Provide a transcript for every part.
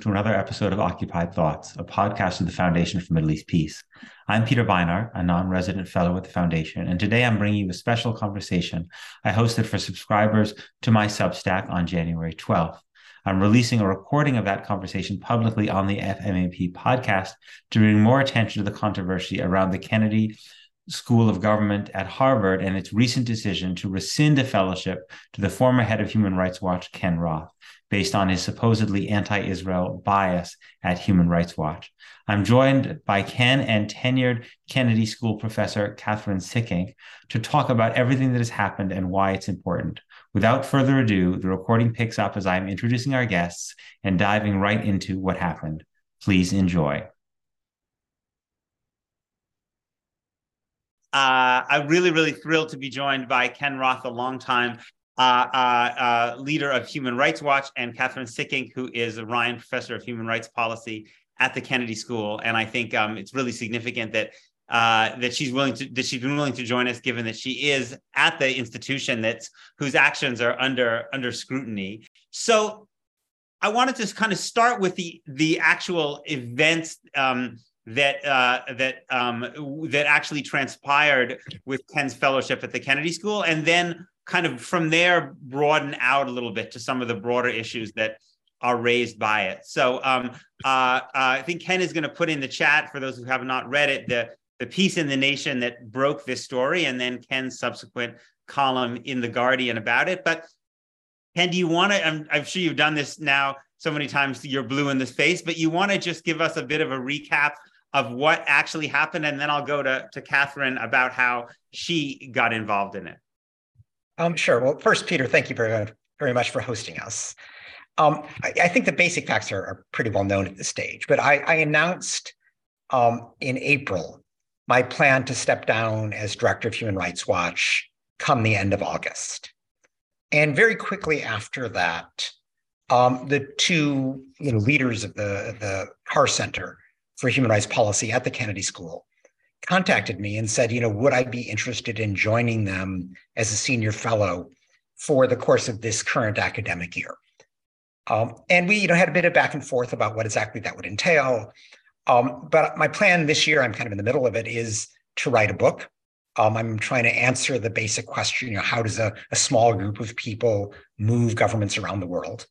To another episode of Occupied Thoughts, a podcast of the Foundation for Middle East Peace. I'm Peter Beinart, a non resident fellow at the Foundation, and today I'm bringing you a special conversation I hosted for subscribers to my Substack on January 12th. I'm releasing a recording of that conversation publicly on the FMEP podcast to bring more attention to the controversy around the Kennedy School of Government at Harvard and its recent decision to rescind a fellowship to the former head of Human Rights Watch, Ken Roth based on his supposedly anti Israel bias at Human Rights Watch. I'm joined by Ken and tenured Kennedy School professor Kathryn Sikkink to talk about everything that has happened and why it's important. Without further ado, the recording picks up as I'm introducing our guests and diving right into what happened. Please enjoy. Uh, I'm really, really thrilled to be joined by Ken Roth, a longtime uh, uh, uh, leader of Human Rights Watch, and Kathryn Sikkink, who is a Ryan Professor of Human Rights Policy at the Kennedy School. And I think um, it's really significant that uh, that she's willing to that she's been willing to join us, given that she is at the institution that's whose actions are under under scrutiny. So I wanted to kind of start with the the actual events um, that uh, that um, that actually transpired with Ken's fellowship at the Kennedy School, and then kind of from there broaden out a little bit to some of the broader issues that are raised by it. So um, uh, uh, I think Ken is going to put in the chat for those who have not read it the the piece in the Nation that broke this story, and then Ken's subsequent column in the Guardian about it. But Ken, do you want to? I'm, I'm sure you've done this now so many times. You're blue in the face, but you want to just give us a bit of a recap of what actually happened, and then I'll go to to Kathryn about how she got involved in it. Um, sure. Well, first, Peter, thank you very, very much for hosting us. Um, I, I, think the basic facts are, are, pretty well known at this stage, but I, I announced um, in April my plan to step down as director of Human Rights Watch come the end of August. And very quickly after that, um, the two you know, leaders of the, the Carr Center for Human Rights Policy at the Kennedy School contacted me and said, you know, would I be interested in joining them as a senior fellow for the course of this current academic year? Um, and we, you know, had a bit of back and forth about what exactly that would entail. Um, but my plan this year, I'm kind of in the middle of it, is to write a book. Um, I'm trying to answer the basic question, you know, how does a, a small group of people move governments around the world?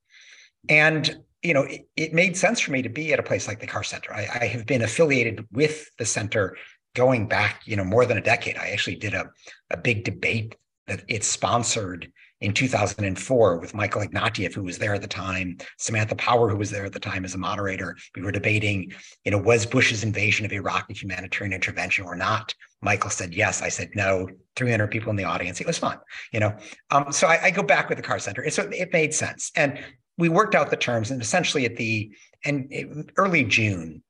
And you know, it, it, made sense for me to be at a place like the Carr Center. I, I, have been affiliated with the center going back, you know, more than a decade. I actually did a, a big debate that it sponsored in 2004 with Michael Ignatieff, who was there at the time, Samantha Power, who was there at the time as a moderator. We were debating, you know, was Bush's invasion of Iraq a humanitarian intervention or not? Michael said yes. I said no. 300 people in the audience. It was fun, you know. Um, so I, I, go back with the Carr Center. So it made sense, and we worked out the terms. And essentially, at the and early June,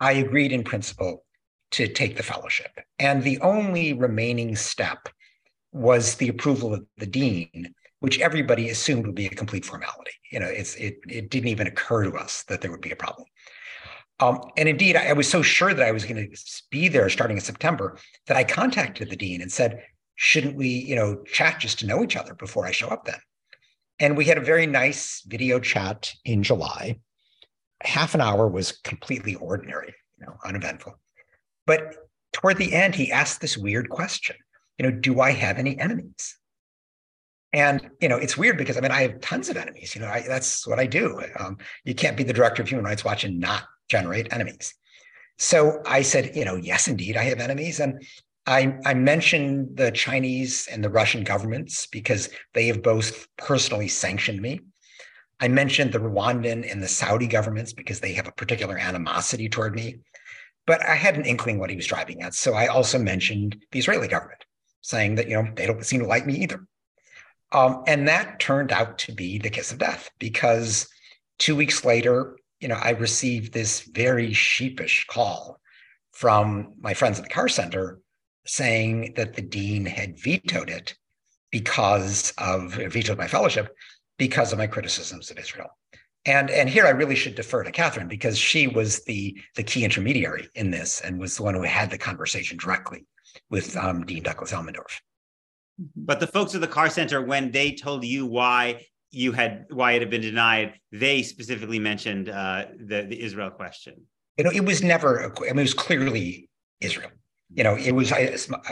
I agreed in principle to take the fellowship. And the only remaining step was the approval of the dean, which everybody assumed would be a complete formality. You know, it's it it didn't even occur to us that there would be a problem. Um, and indeed, I, I was so sure that I was going to be there starting in September that I contacted the dean and said, "Shouldn't we, you know, chat just to know each other before I show up then?" And we had a very nice video chat in July. Half an hour was completely ordinary, you know, uneventful. But toward the end, he asked this weird question, you know, do I have any enemies? And you know, it's weird because I mean, I have tons of enemies. You know, I, that's what I do. Um, you can't be the director of Human Rights Watch and not generate enemies. So I said, you know, yes, indeed, I have enemies, and I, I mentioned the Chinese and the Russian governments because they have both personally sanctioned me. I mentioned the Rwandan and the Saudi governments because they have a particular animosity toward me. But I had an inkling what he was driving at. So I also mentioned the Israeli government, saying that, you know, they don't seem to like me either. Um, and that turned out to be the kiss of death because two weeks later, you know, I received this very sheepish call from my friends at the Carr Center saying that the dean had vetoed it because of vetoed my fellowship because of my criticisms of Israel. And and here I really should defer to Kathryn because she was the the key intermediary in this and was the one who had the conversation directly with um, Dean Douglas Elmendorf. But the folks at the Carr Center, when they told you why you had why it had been denied, they specifically mentioned uh, the the Israel question. You know, it was never. I mean, it was clearly Israel. You know, it was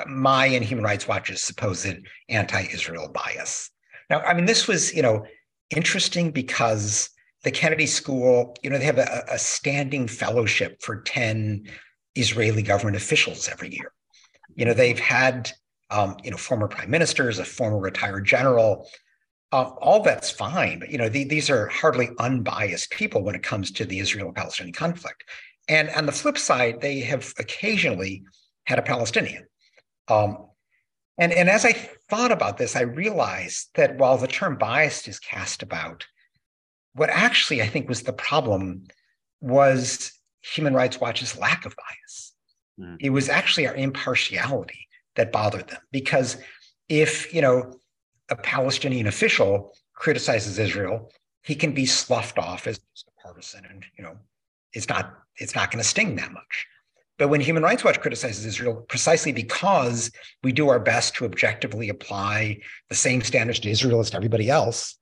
my and Human Rights Watch's supposed anti-Israel bias. Now, I mean, this was you know interesting because the Kennedy School, you know, they have a, a standing fellowship for ten Israeli government officials every year. You know, they've had um, you know former prime ministers, a former retired general, uh, all that's fine, but you know the, these are hardly unbiased people when it comes to the Israel-Palestinian conflict. And on the flip side, they have occasionally had a Palestinian. Um, and, and as I thought about this, I realized that while the term biased is cast about, what actually I think was the problem was Human Rights Watch's lack of bias. Mm. It was actually our impartiality that bothered them because if you know a Palestinian official criticizes Israel, he can be sloughed off as a partisan, and you know, it's not it's not going to sting that much. But when Human Rights Watch criticizes Israel, precisely because we do our best to objectively apply the same standards to Israel as to everybody else,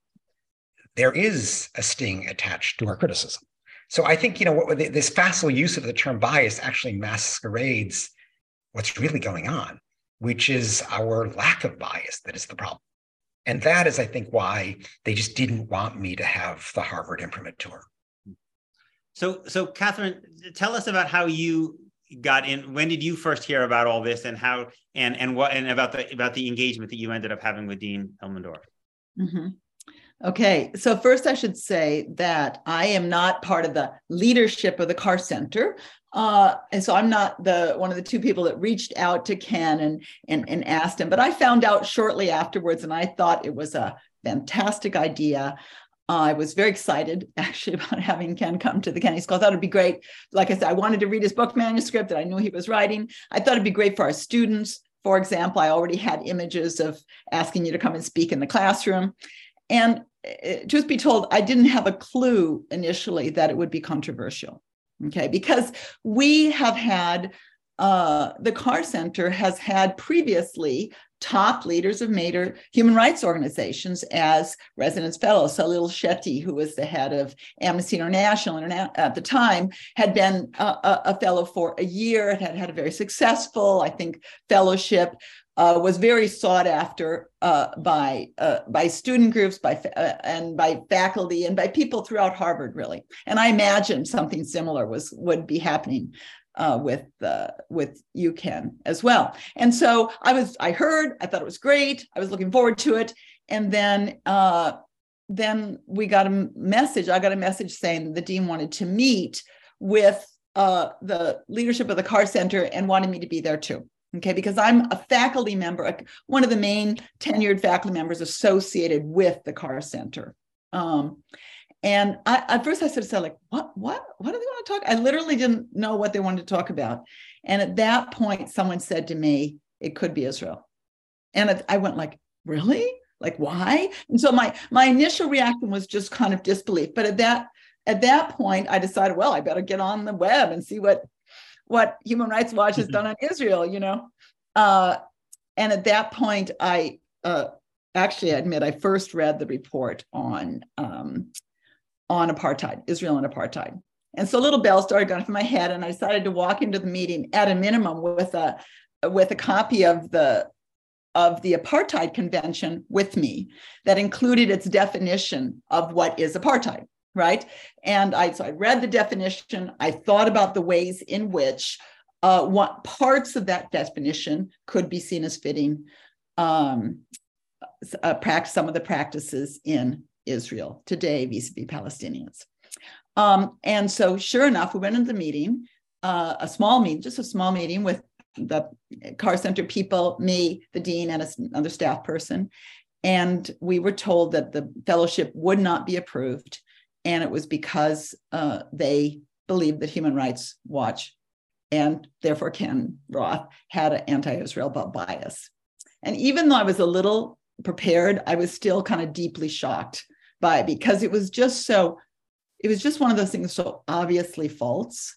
there is a sting attached to our criticism. So I think you know what this facile use of the term bias actually masquerades what's really going on, which is our lack of bias that is the problem. And that is, I think, why they just didn't want me to have the Harvard imprimatur. So, so Kathryn, tell us about how you got in. When did you first hear about all this, and how, and and what, and about the about the engagement that you ended up having with Dean Elmendorf? Mm-hmm. Okay, so first I should say that I am not part of the leadership of the Carr Center. Uh, and so I'm not the one of the two people that reached out to Ken and, and and asked him, but I found out shortly afterwards, and I thought it was a fantastic idea. I was very excited actually about having Ken come to the Kennedy School. I thought it'd be great. Like I said, I wanted to read his book manuscript that I knew he was writing. I thought it'd be great for our students. For example, I already had images of asking you to come and speak in the classroom. And uh, truth be told, I didn't have a clue initially that it would be controversial. Okay, because we have had uh, the Carr Center has had previously top leaders of major human rights organizations as residence fellows. Salil Shetty, who was the head of Amnesty International at the time, had been a, a fellow for a year. It had had a very successful, I think, fellowship uh, was very sought after uh, by uh, by student groups, by uh, and by faculty, and by people throughout Harvard, really. And I imagine something similar was would be happening uh, with uh, with UCAN as well. And so I was, I heard, I thought it was great. I was looking forward to it, and then then we got a message. I got a message saying the dean wanted to meet with the leadership of the Carr Center and wanted me to be there too okay because i'm a faculty member one of the main tenured faculty members associated with the Carr Center. Um, and I, at first i sort of said like what what what do they want to talk? I literally didn't know what they wanted to talk about. And at that point someone said to me it could be israel. And i went like really? Like why? And so my my initial reaction was just kind of disbelief. But at that at that point i decided well i better get on the web and see what what Human Rights Watch has done on Israel, you know. Uh, and at that point, I uh, actually I admit I first read the report on um, on apartheid, Israel and apartheid. And so little bells started going off in my head, and I decided to walk into the meeting at a minimum with a with a copy of the of the apartheid convention with me that included its definition of what is apartheid right? And I so I read the definition. I thought about the ways in which uh, what parts of that definition could be seen as fitting um, uh, practice, some of the practices in Israel today vis-a-vis Palestinians. Um, and so, sure enough, we went into the meeting, uh, a small meeting, just a small meeting with the Carr Center people, me, the dean, and another staff person. And we were told that the fellowship would not be approved and it was because uh, they believed that Human Rights Watch and therefore Ken Roth had an anti-Israel bias. And even though I was a little prepared, I was still kind of deeply shocked by it because it was just so, it was just one of those things so obviously false.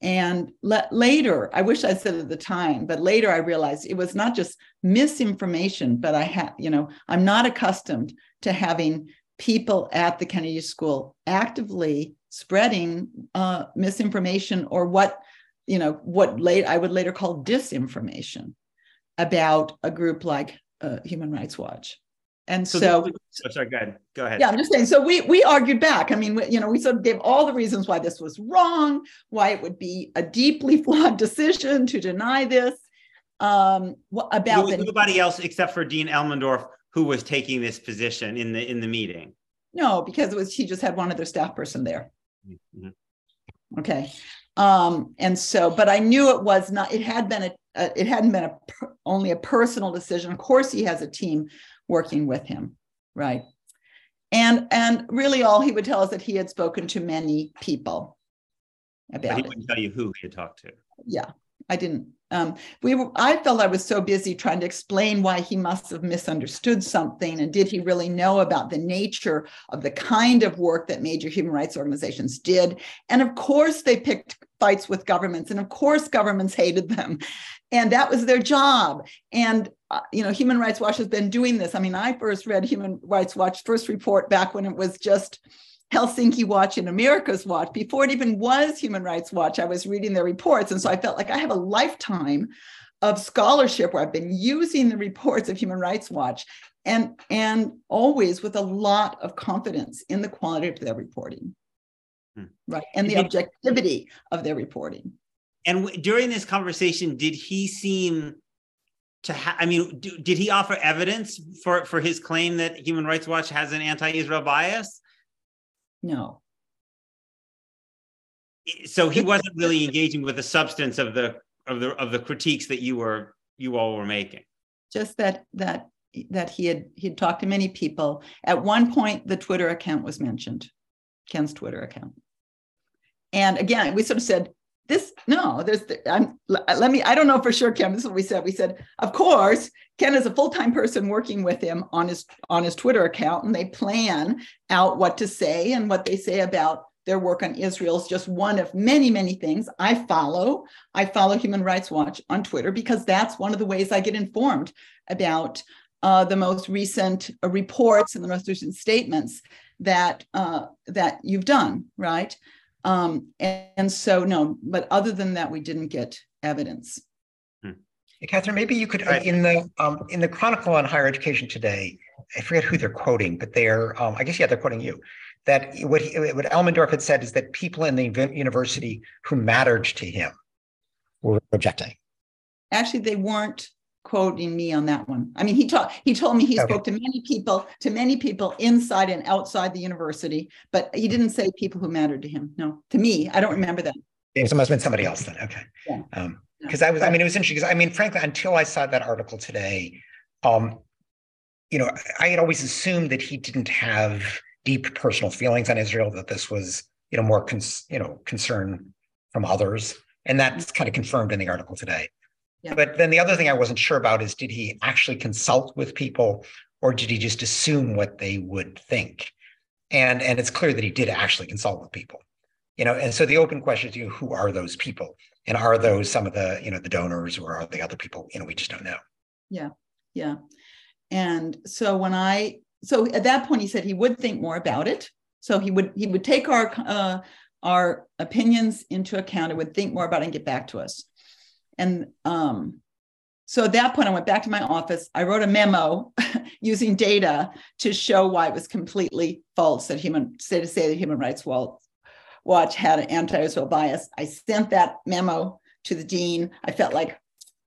And le- later, I wish I said at the time, but later I realized it was not just misinformation, but I had, you know, I'm not accustomed to having people at the Kennedy School actively spreading uh, misinformation or what you know what late I would later call disinformation about a group like uh, Human Rights Watch. And so, so oh, sorry, go ahead. Go ahead. Yeah, I'm just saying. So we we argued back. I mean, we, you know, we sort of gave all the reasons why this was wrong, why it would be a deeply flawed decision to deny this. Um, about the, nobody else except for Dean Elmendorf who was taking this position in the in the meeting. No, because it was he just had one other staff person there. Mm-hmm. Okay, um, and so, but I knew it was not. It had been a. a it hadn't been a only a personal decision. Of course, he has a team working with him, right? And and really, all he would tell us that he had spoken to many people about but he wouldn't tell you who he had talked to. Yeah, I didn't. Um, we were, I felt I was so busy trying to explain why he must have misunderstood something, and did he really know about the nature of the kind of work that major human rights organizations did? And of course, they picked fights with governments, and of course, governments hated them, and that was their job. And uh, you know, Human Rights Watch has been doing this. I mean, I first read Human Rights Watch first report back when it was just Helsinki Watch and America's Watch. Before it even was Human Rights Watch, I was reading their reports. And so I felt like I have a lifetime of scholarship where I've been using the reports of Human Rights Watch and, and always with a lot of confidence in the quality of their reporting. Hmm. Right. And the objectivity of their reporting. And w- during this conversation, did he seem to have i mean do, did he offer evidence for for his claim that human rights watch has an anti-israel bias no. So he wasn't really engaging with the substance of the of the of the critiques that you were you all were making. Just that that that he had he had talked to many people. At one point the twitter account was mentioned ken's twitter account. And again we sort of said this no there's the, I'm, let me i don't know for sure ken this is what we said. We said of course ken is a full-time person working with him on his on his twitter account and they plan out what to say and what they say about their work on israel. Is just one of many many things i follow. I follow human rights watch on twitter because that's one of the ways i get informed about uh, the most recent uh, reports and the most recent statements that uh, that you've done right? Um, and, and, so, no, but other than that, we didn't get evidence. Hey, Kathryn, maybe you could right. in the um, in the Chronicle on Higher Education today. I forget who they're quoting, but they're um, I guess yeah, they're quoting you. That what he, what Elmendorf had said is that people in the university who mattered to him were objecting. Actually, they weren't quoting me on that one. I mean, he taught he told me he okay. spoke to many people, to many people inside and outside the university, but he didn't say people who mattered to him. No, to me, I don't remember that. It must have been somebody else then. Okay. Yeah. Um, because I was, I mean, it was interesting because I mean, frankly, until I saw that article today, um, you know, I had always assumed that he didn't have deep personal feelings on Israel, that this was, you know, more, cons- you know, concern from others. And that's kind of confirmed in the article today. Yeah. But then the other thing I wasn't sure about is did he actually consult with people or did he just assume what they would think? And and it's clear that he did actually consult with people. You know, and so the open question is, you know, who are those people? And are those some of the, you know, the donors or are the other people? You know, we just don't know. Yeah. Yeah. And so when I so at that point he said he would think more about it. So he would he would take our uh, our opinions into account and would think more about it and get back to us. And um, so at that point, I went back to my office. I wrote a memo using data to show why it was completely false that human say to say that Human Rights Watch had an anti-Israel bias. I sent that memo to the dean. I felt like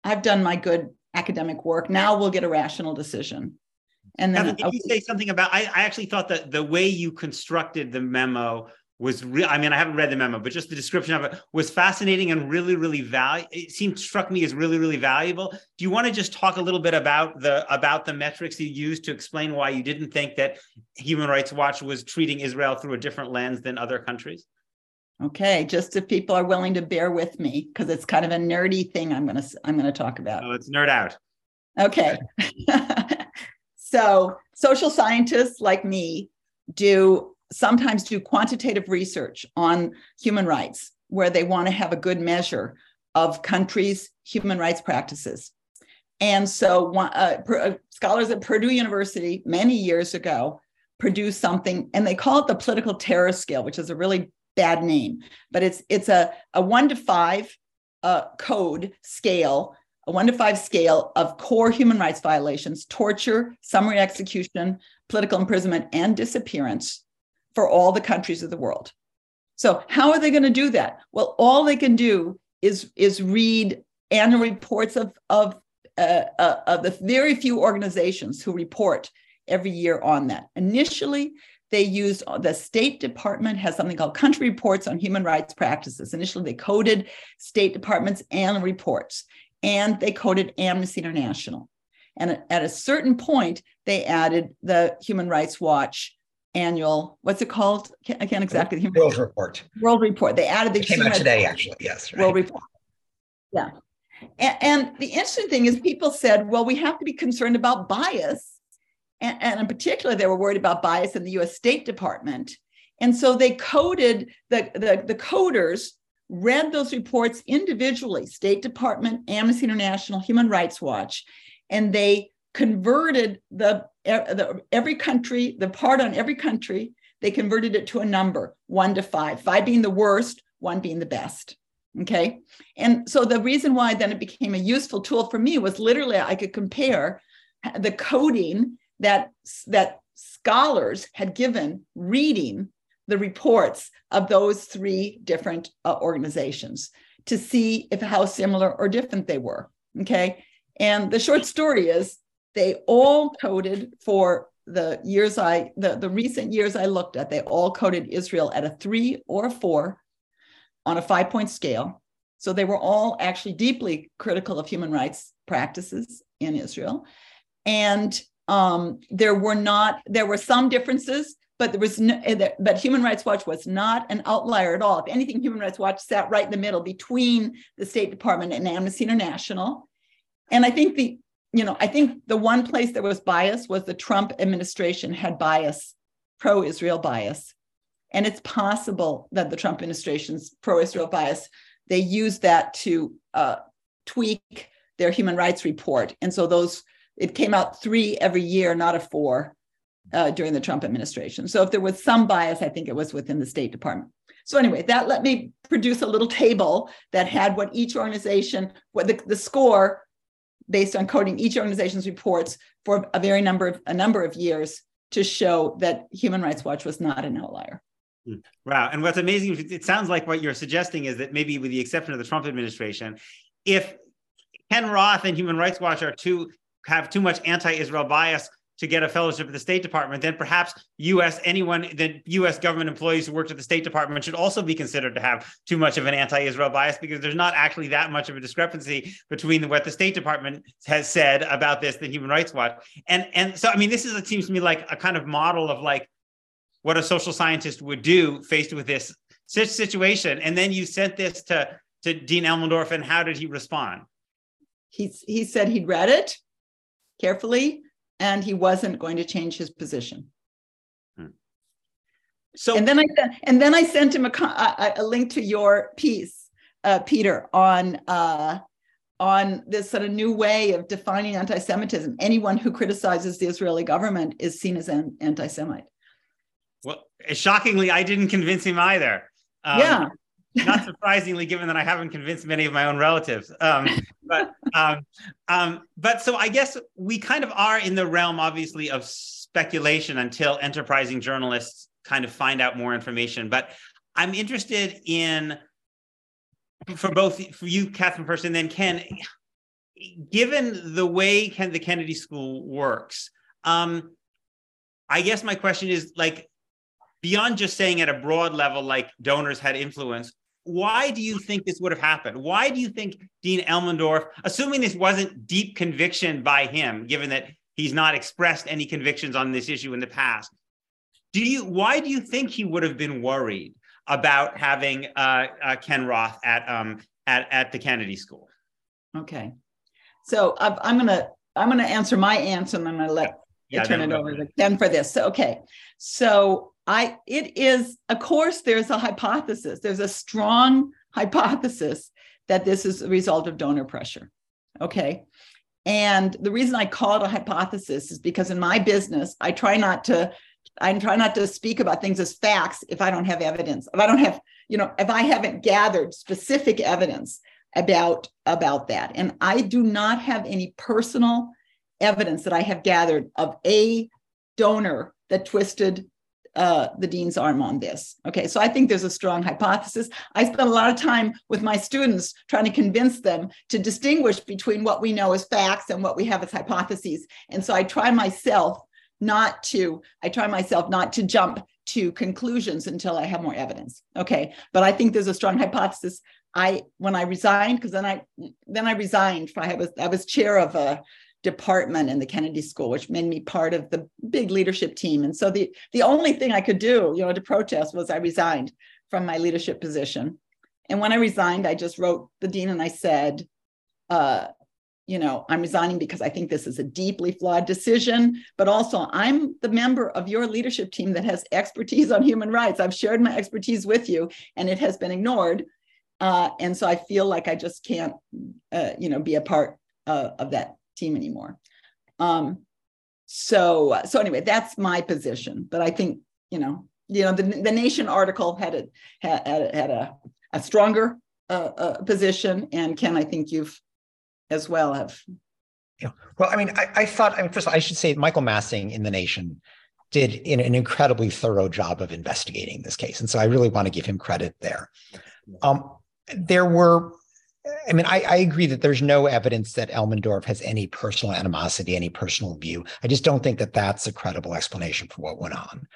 I've done my good academic work. Now we'll get a rational decision. And then did you say something about? I, I actually thought that the way you constructed the memo was real. I mean, I haven't read the memo, but just the description of it was fascinating and really, really valuable. It seemed struck me as really, really valuable. Do you want to just talk a little bit about the about the metrics you used to explain why you didn't think that Human Rights Watch was treating Israel through a different lens than other countries? Okay, just if people are willing to bear with me, because it's kind of a nerdy thing I'm gonna I'm gonna talk about. Oh, let's nerd out. Okay. so social scientists like me do sometimes do quantitative research on human rights where they want to have a good measure of countries' human rights practices. And so, uh, uh, scholars at Purdue University many years ago produced something, and they call it the political terror scale, which is a really bad name, but it's it's a, a one to five uh, code scale, a one to five scale of core human rights violations, torture, summary execution, political imprisonment, and disappearance for all the countries of the world. So how are they going to do that? Well, all they can do is is read annual reports of of uh, uh, of the very few organizations who report every year on that. Initially, they used uh, the State Department has something called country reports on human rights practices. Initially, they coded State Department's annual reports and they coded Amnesty International. And at a certain point, they added the Human Rights Watch annual, what's it called? I can't exactly. The World Report. World Report. They added the it came out today, actually. Yes. Right. World Report. Yeah. And, and, the interesting thing is, people said, well, we have to be concerned about bias. And, and in particular, they were worried about bias in the US State Department. And so they coded, the, the, the coders read those reports individually State Department, Amnesty International, Human Rights Watch, and they converted the, the every country, the part on every country, they converted it to a number, one to five, five being the worst, one being the best. Okay. And so the reason why then it became a useful tool for me was literally I could compare the coding that, that scholars had given reading the reports of those three different uh, organizations to see if how similar or different they were. Okay. And the short story is they all coded for the years I, the, the recent years I looked at, they all coded Israel at a three or a four on a five point scale. So they were all actually deeply critical of human rights practices in Israel. And um, there were not, there were some differences, but there was no, eh, but Human Rights Watch was not an outlier at all. If anything, Human Rights Watch sat right in the middle between the State Department and Amnesty International. And I think the, you know, I think the one place there was bias was the Trump administration had bias, pro-Israel bias. And it's possible that the Trump administration's pro Israel bias, they used that to uh, tweak their human rights report. And so those, it came out three every year, not a four uh, during the Trump administration. So if there was some bias, I think it was within the State Department. So anyway, that let me produce a little table that had what each organization, what the, the score based on coding each organization's reports for a very number of a number of years to show that Human Rights Watch was not an outlier. Hmm. Wow. And what's amazing, it sounds like what you're suggesting is that maybe with the exception of the Trump administration, if Ken Roth and Human Rights Watch are too have too much anti-Israel bias to get a fellowship at the State Department, then perhaps U.S. anyone that U.S. government employees who worked at the State Department should also be considered to have too much of an anti-Israel bias because there's not actually that much of a discrepancy between what the State Department has said about this than Human Rights Watch. And and so I mean, this is it seems to me like a kind of model of like what a social scientist would do faced with this situation. And then you sent this to, to Dean Elmendorf, and how did he respond? He, he said he'd read it carefully and he wasn't going to change his position. Hmm. So and then I and then I sent him a, a, a link to your piece, uh, Peter, on uh, on this sort of new way of defining anti-Semitism. Anyone who criticizes the Israeli government is seen as an anti-Semite. Well, shockingly, I didn't convince him either. Um, yeah. Not surprisingly, given that I haven't convinced many of my own relatives. Um, but um, um, but so I guess we kind of are in the realm, obviously, of speculation until enterprising journalists kind of find out more information. But I'm interested in for both for you, Kathryn, first, and then Ken. Given the way Ken, the Kennedy School works, um, I guess my question is like beyond just saying at a broad level, like donors had influence, why do you think this would have happened? Why do you think Dean Elmendorf, assuming this wasn't deep conviction by him, given that he's not expressed any convictions on this issue in the past, do you? Why do you think he would have been worried about having uh, uh, Ken Roth at um, at at the Kennedy School? Okay, so i am gonna I'm gonna answer my answer, and then I let yeah, turn it over to Ken for this. So, okay, so I it is of course there's a hypothesis. There's a strong hypothesis that this is a result of donor pressure. Okay. And the reason I call it a hypothesis is because in my business, I try not to I try not to speak about things as facts if I don't have evidence. If I don't have, you know, if I haven't gathered specific evidence about about that, and I do not have any personal evidence that I have gathered of a donor that twisted uh, the dean's arm on this. Okay, so I think there's a strong hypothesis. I spent a lot of time with my students trying to convince them to distinguish between what we know as facts and what we have as hypotheses. And so I try myself not to, I try myself not to jump to conclusions until I have more evidence. Okay, but I think there's a strong hypothesis. I when I resigned, because then I then I resigned. I was I was chair of a department in the Kennedy School, which made me part of the big leadership team. And so the the only thing I could do, you know, to protest was I resigned from my leadership position. And when I resigned, I just wrote the dean and I said, uh, you know, I'm resigning because I think this is a deeply flawed decision, but also I'm the member of your leadership team that has expertise on human rights. I've shared my expertise with you, and it has been ignored. Uh, and so I feel like I just can't, uh, you know, be a part uh, of that team anymore. Um, so so anyway, that's my position. But I think you know you know the the Nation article had a had had a a stronger uh, uh, position, and Ken, I think you've as well have. Yeah. Well, I mean, I, I thought. I mean, first of all, I should say Michael Massing in the Nation did in an incredibly thorough job of investigating this case, and so I really want to give him credit there. Um, there were I mean, I, I, agree that there's no evidence that Elmendorf has any personal animosity, any personal view. I just don't think that that's a credible explanation for what went on.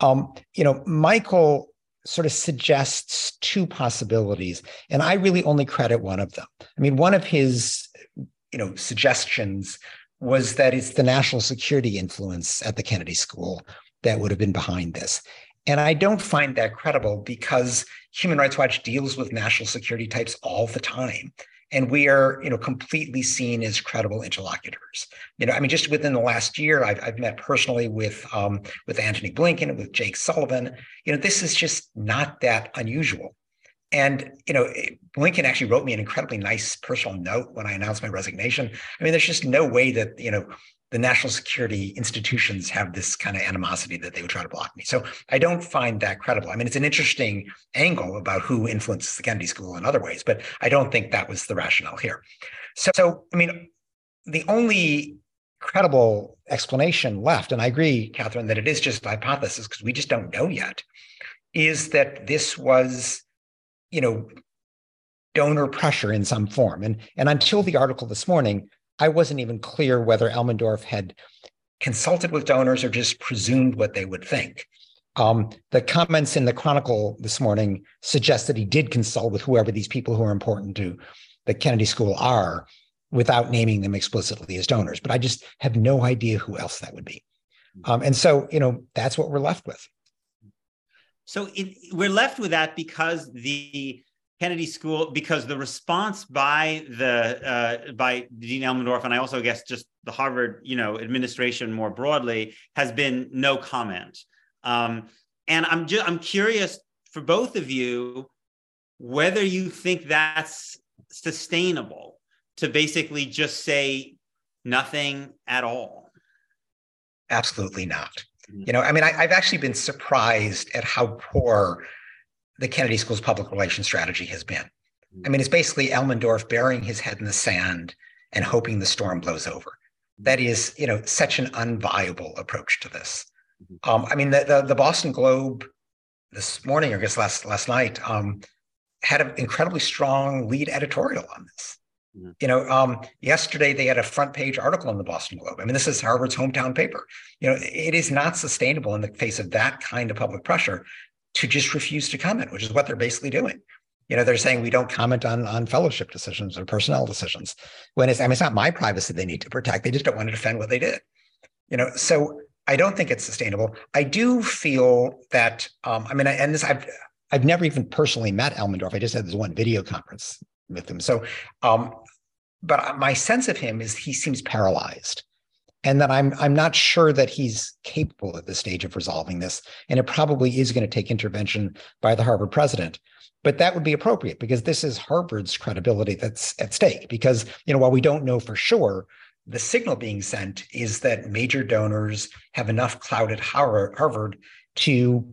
Um, you know, Michael sort of suggests two possibilities, and I really only credit one of them. I mean, one of his, you know, suggestions was that it's the national security influence at the Kennedy School that would have been behind this. And I don't find that credible because Human Rights Watch deals with national security types all the time. And we are, you know, completely seen as credible interlocutors. You know, I mean, just within the last year, I've, I've met personally with um, with Antony Blinken, with Jake Sullivan. You know, this is just not that unusual. And you know, Blinken actually wrote me an incredibly nice personal note when I announced my resignation. I mean, there's just no way that you know the national security institutions have this kind of animosity that they would try to block me. So I don't find that credible. I mean, it's an interesting angle about who influences the Kennedy School in other ways, but I don't think that was the rationale here. So, so I mean, the only credible explanation left, and I agree, Kathryn, that it is just a hypothesis because we just don't know yet, is that this was, you know, donor pressure in some form. And, and until the article this morning, I wasn't even clear whether Elmendorf had consulted with donors or just presumed what they would think. Um, the comments in the Chronicle this morning suggest that he did consult with whoever these people who are important to the Kennedy School are without naming them explicitly as donors. But I just have no idea who else that would be. Um, and so, you know, that's what we're left with. So it, we're left with that because the Kennedy School because the response by the uh, by Dean Elmendorf and I also guess just the Harvard you know administration more broadly has been no comment. Um, and I'm just I'm curious for both of you whether you think that's sustainable to basically just say nothing at all. Absolutely not. Mm-hmm. You know, I mean, I, I've actually been surprised at how poor the Kennedy School's public relations strategy has been. I mean, it's basically Elmendorf burying his head in the sand and hoping the storm blows over. That is, you know, such an unviable approach to this. Mm-hmm. Um, I mean, the, the, the Boston Globe this morning, or I guess last last night, um, had an incredibly strong lead editorial on this. Mm-hmm. You know, um, yesterday they had a front page article in the Boston Globe. I mean, this is Harvard's hometown paper. You know, it is not sustainable in the face of that kind of public pressure to just refuse to comment, which is what they're basically doing. You know, they're saying we don't comment on on fellowship decisions or personnel decisions. When it's I mean, it's not my privacy they need to protect. They just don't want to defend what they did. You know, so I don't think it's sustainable. I do feel that um, I mean, and this I've I've never even personally met Elmendorf. I just had this one video conference with him. So, um, but my sense of him is he seems paralyzed and that I'm I'm not sure that he's capable at this stage of resolving this, and it probably is going to take intervention by the Harvard president. But that would be appropriate because this is Harvard's credibility that's at stake. Because you know while we don't know for sure, the signal being sent is that major donors have enough clout at Harvard to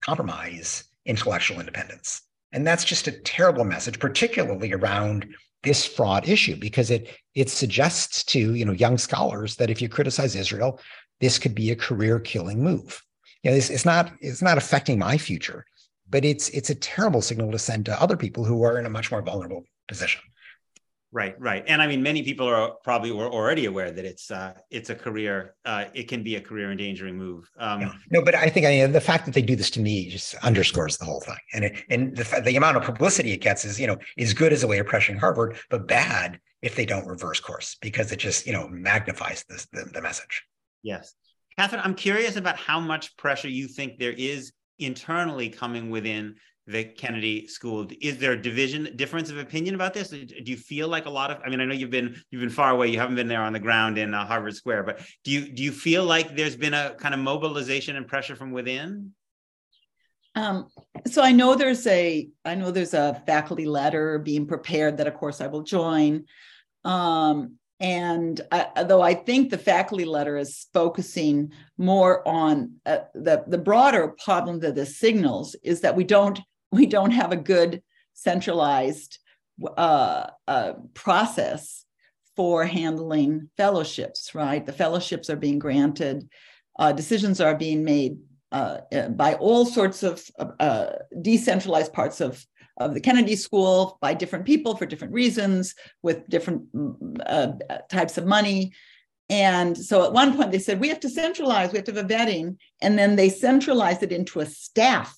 compromise intellectual independence. And that's just a terrible message, particularly around this fraud issue, because it it suggests to you know young scholars that if you criticize Israel, this could be a career killing move. You know, it's, it's not it's not affecting my future, but it's it's a terrible signal to send to other people who are in a much more vulnerable position. Right, right, and I mean, many people are probably already aware that it's uh, it's a career. Uh, it can be a career endangering move. Um, yeah. No, but I think I mean, the fact that they do this to me just underscores the whole thing, and it, and the the amount of publicity it gets is you know is good as a way of pressuring Harvard, but bad if they don't reverse course because it just you know magnifies this the, the message. Yes, Kathryn, I'm curious about how much pressure you think there is internally coming within the Kennedy School. Is there a division, difference of opinion about this? Do you feel like a lot of? I mean, I know you've been you've been far away. You haven't been there on the ground in uh, Harvard Square, but do you do you feel like there's been a kind of mobilization and pressure from within? Um, so I know there's a I know there's a faculty letter being prepared that, of course, I will join. Um, and I, though I think the faculty letter is focusing more on uh, the the broader problem that this signals is that we don't we don't have a good centralized uh, uh, process for handling fellowships. Right, the fellowships are being granted, uh, decisions are being made uh, by all sorts of uh, decentralized parts of of the Kennedy School by different people for different reasons with different mm, uh, types of money. And so at one point they said, we have to centralize, we have to have a vetting. And then they centralized it into a staff,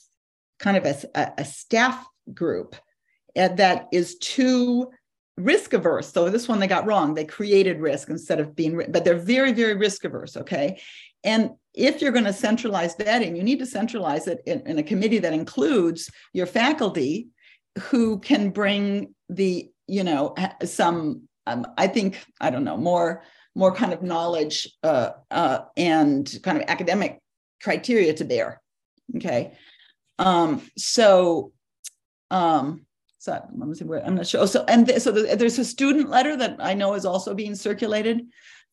kind of a, a staff group that is too risk averse. So this one they got wrong. They created risk instead of being, but they're very, very risk averse. Okay. And if you're going to centralize vetting, you need to centralize it in, in, a committee that includes your faculty who can bring the you know some um, i think i don't know more more kind of knowledge uh, uh, and kind of academic criteria to bear okay um, so um, so I'm not sure. So and th- so there's a student letter that I know is also being circulated,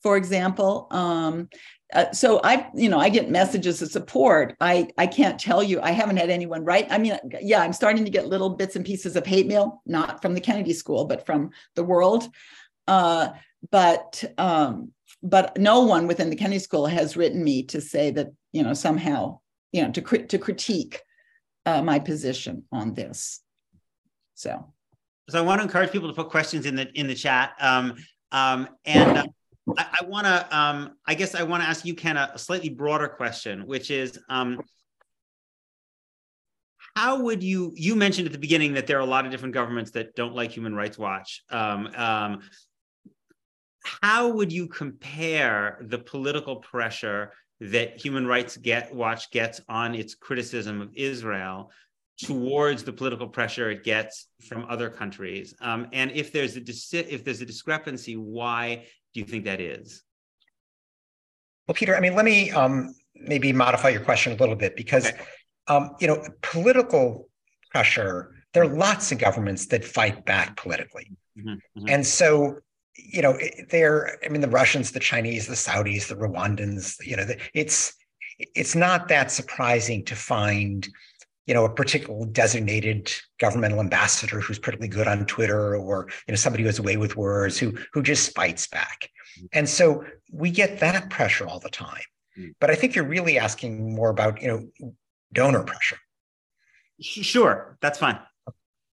for example, um, uh, so I, you know, I get messages of support. I, I can't tell you. I haven't had anyone write. I mean, yeah, I'm starting to get little bits and pieces of hate mail, not from the Kennedy School, but from the world. Uh, but um, but no one within the Kennedy School has written me to say that you know somehow you know to to critique uh, my position on this. So, so I want to encourage people to put questions in the in the chat. Um, um, and uh, I, I want to, um, I guess I want to ask you, Ken, a, a, slightly broader question, which is, um, how would you, you mentioned at the beginning that there are a lot of different governments that don't like Human Rights Watch. Um, um how would you compare the political pressure that Human Rights Get, Watch gets on its criticism of Israel towards the political pressure it gets from other countries? Um, and if there's a if there's a discrepancy, why do you think that is? Well, Peter, I mean, let me um, maybe modify your question a little bit because, okay. um, you know, political pressure, there are lots of governments that fight back politically. Mm-hmm, mm-hmm. And so, you know, they're, I mean, the Russians, the Chinese, the Saudis, the Rwandans, you know, it's, it's not that surprising to find you know, a particular designated governmental ambassador who's particularly good on Twitter, or you know, somebody who has a way with words who who just fights back. Mm-hmm. And so we get that pressure all the time. Mm. But I think you're really asking more about, you know, donor pressure. Sure, that's fine.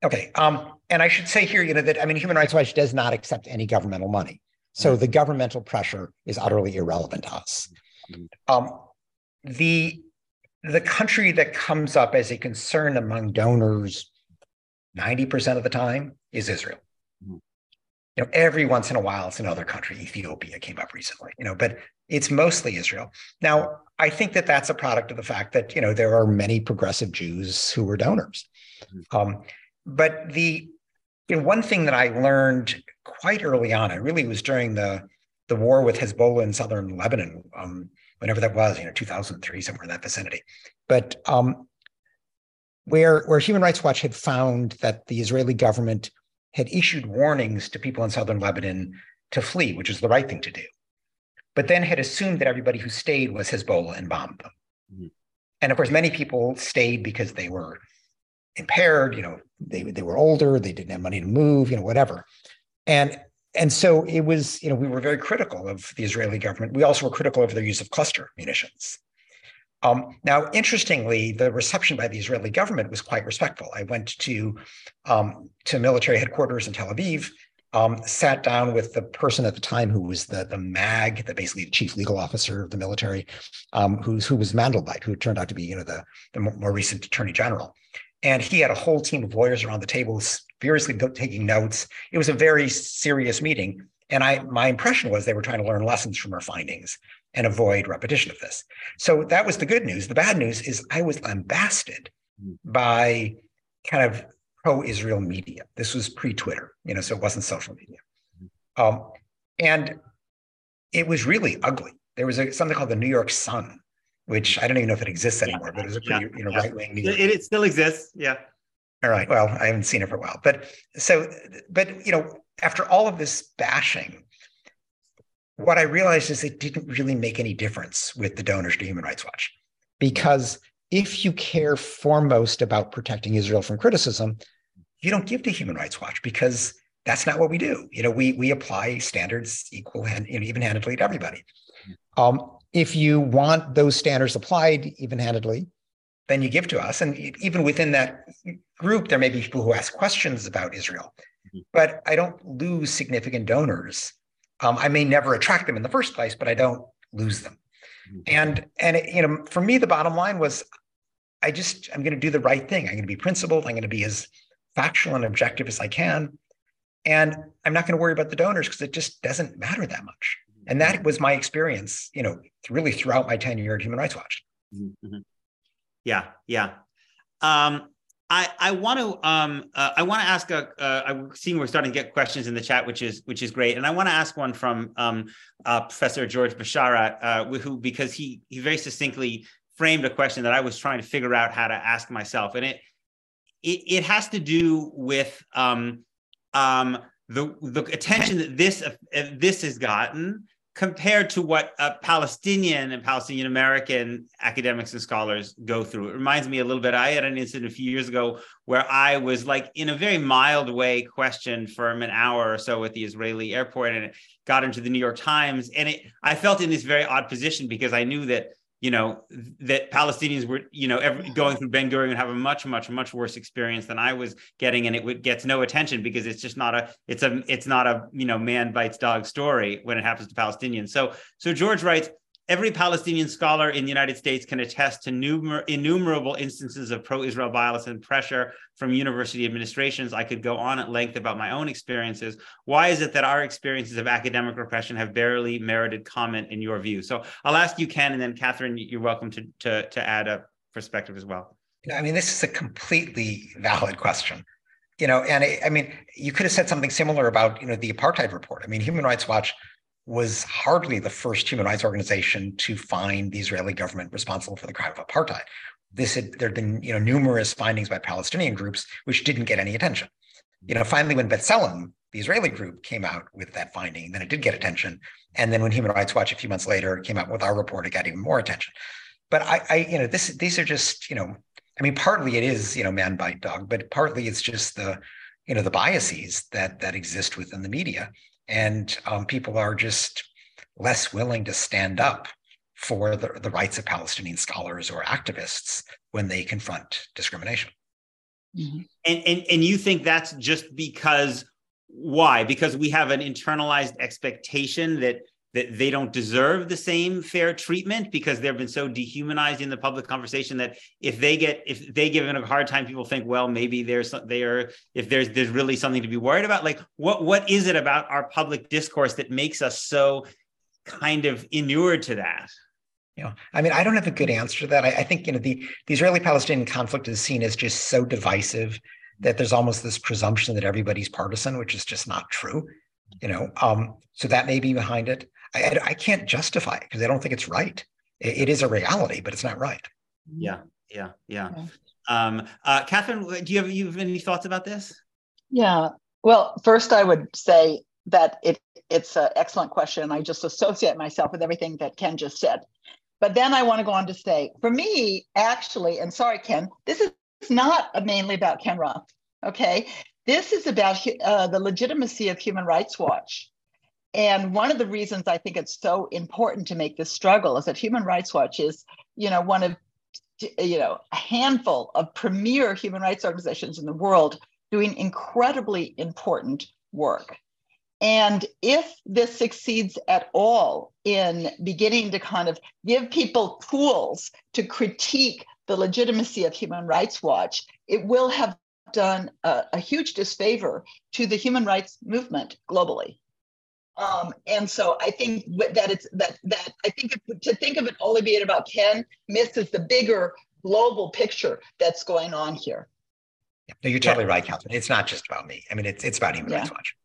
Okay. Um, and I should say here, you know, that I mean, Human Rights Watch does not accept any governmental money. So the governmental pressure is utterly irrelevant to us. Um, the the country that comes up as a concern among donors 90% of the time is Israel. Mm-hmm. You know, every once in a while it's another country. Ethiopia came up recently, you know, but it's mostly Israel. Now, I think that that's a product of the fact that, you know, there are many progressive Jews who were donors. Mm-hmm. Um, but the, you know, one thing that I learned quite early on, it really was during the, the war with Hezbollah in southern Lebanon, um, whenever that was, you know, 2003, somewhere in that vicinity. But um, where where Human Rights Watch had found that the Israeli government had issued warnings to people in southern Lebanon to flee, which is the right thing to do, but then had assumed that everybody who stayed was Hezbollah and bombed them. Mm-hmm. And of course, many people stayed because they were impaired, you know, they, they were older, they didn't have money to move, you know, whatever. And and so it was, you know, we were very critical of the Israeli government. We also were critical of their use of cluster munitions. Um, now, interestingly, the reception by the Israeli government was quite respectful. I went to um, to military headquarters in Tel Aviv, um, sat down with the person at the time who was the the MAG, the basically the chief legal officer of the military, um, who's who was Mandelblit, who turned out to be you know the the more recent attorney general, and he had a whole team of lawyers around the table, furiously taking notes. It was a very serious meeting, and I my impression was they were trying to learn lessons from our findings and avoid repetition of this. So that was the good news. The bad news is I was lambasted mm. by kind of pro-Israel media. This was pre-Twitter, you know, so it wasn't social media. Mm. Um, and it was really ugly. There was a, something called the New York Sun, which I don't even know if it exists anymore, but it was a pretty, yeah, you know, yeah. right-wing. It, it still exists. Yeah. All right. Well, I haven't seen it for a while, but so, but you know, after all of this bashing, what I realized is it didn't really make any difference with the donors to Human Rights Watch. Because if you care foremost about protecting Israel from criticism, you don't give to Human Rights Watch because that's not what we do. You know, we we apply standards equal and you know, even-handedly to everybody. Um, if you want those standards applied even-handedly, then you give to us. And even within that group, there may be people who ask questions about Israel. Mm-hmm. But I don't lose significant donors um, I may never attract them in the first place, but I don't lose them. Mm-hmm. And and it, you know, for me, the bottom line was, I just I'm going to do the right thing. I'm going to be principled. I'm going to be as factual and objective as I can, and I'm not going to worry about the donors because it just doesn't matter that much. And that was my experience, you know, really throughout my tenure at Human Rights Watch. Mm-hmm. Yeah, yeah. Um, I, I want to um, uh, I want to ask a uh, I'm seeing we're starting to get questions in the chat which is which is great and I want to ask one from um, uh, Professor George Bisharat uh, who because he he very succinctly framed a question that I was trying to figure out how to ask myself and it it, it has to do with um, um, the the attention that this uh, this has gotten compared to what Palestinian and Palestinian American academics and scholars go through. It reminds me a little bit. I had an incident a few years ago where I was like, in a very mild way, questioned for an hour or so at the Israeli airport, and it got into the New York Times. And it, I felt in this very odd position because I knew that you know that Palestinians were you know every, going through Ben Gurion have a much much much worse experience than I was getting, and it would gets no attention because it's just not a it's a it's not a you know man bites dog story when it happens to Palestinians. So so George writes Every Palestinian scholar in the United States can attest to numer- innumerable instances of pro Israel violence and pressure from university administrations. I could go on at length about my own experiences. Why is it that our experiences of academic repression have barely merited comment in your view? So I'll ask you, Ken, and then Kathryn, you're welcome to, to, to add a perspective as well. I mean, this is a completely valid question you know and I, I, mean you could have said something similar about you know the apartheid report i mean human rights watch was hardly the first human rights organization to find the Israeli government responsible for the crime of apartheid. This had there had been you know numerous findings by Palestinian groups which didn't get any attention. You know, finally when B'Tselem, the Israeli group, came out with that finding, then it did get attention. And then when Human Rights Watch a few months later came out with our report, it got even more attention. But I, I you know, this these are just you know, I mean, partly it is you know man bite dog, but partly it's just the you know the biases that that exist within the media and um, people are just less willing to stand up for the, the rights of Palestinian scholars or activists when they confront discrimination. Mm-hmm. And, and and you think that's just because why? Because we have an internalized expectation that that they don't deserve the same fair treatment because they've been so dehumanized in the public conversation that if they get if they give it a hard time people think well maybe there's they are if there's there's really something to be worried about like what what is it about our public discourse that makes us so kind of inured to that you know, I mean, I don't have a good answer to that. I, I think you know the the Israeli-Palestinian conflict is seen as just so divisive that there's almost this presumption that everybody's partisan, which is just not true. You know, um, so that may be behind it. I, I can't justify it because I don't think it's right. It, it is a reality, but it's not right. Yeah, yeah, yeah. Okay. Um, uh, Kathryn, do you have you have any thoughts about this? Yeah. Well, first, I would say that it it's an excellent question. I just associate myself with everything that Ken just said. But then I want to go on to say, for me, actually, and sorry, Ken, this is not mainly about Ken Roth. Okay, this is about uh, the legitimacy of Human Rights Watch. And one of the reasons I think it's so important to make this struggle is that Human Rights Watch is, you know, one of, you know, a handful of premier human rights organizations in the world doing incredibly important work. And if this succeeds at all in beginning to kind of give people tools to critique the legitimacy of Human Rights Watch, it will have done a, a huge disfavor to the human rights movement globally. Um, and so I think that it's that that I think if, to think of it only being about Ken misses the bigger global picture that's going on here. Yeah, no, you're totally yeah. right, Kathryn. It's not just about me. I mean, it's it's about Human yeah. Rights Watch.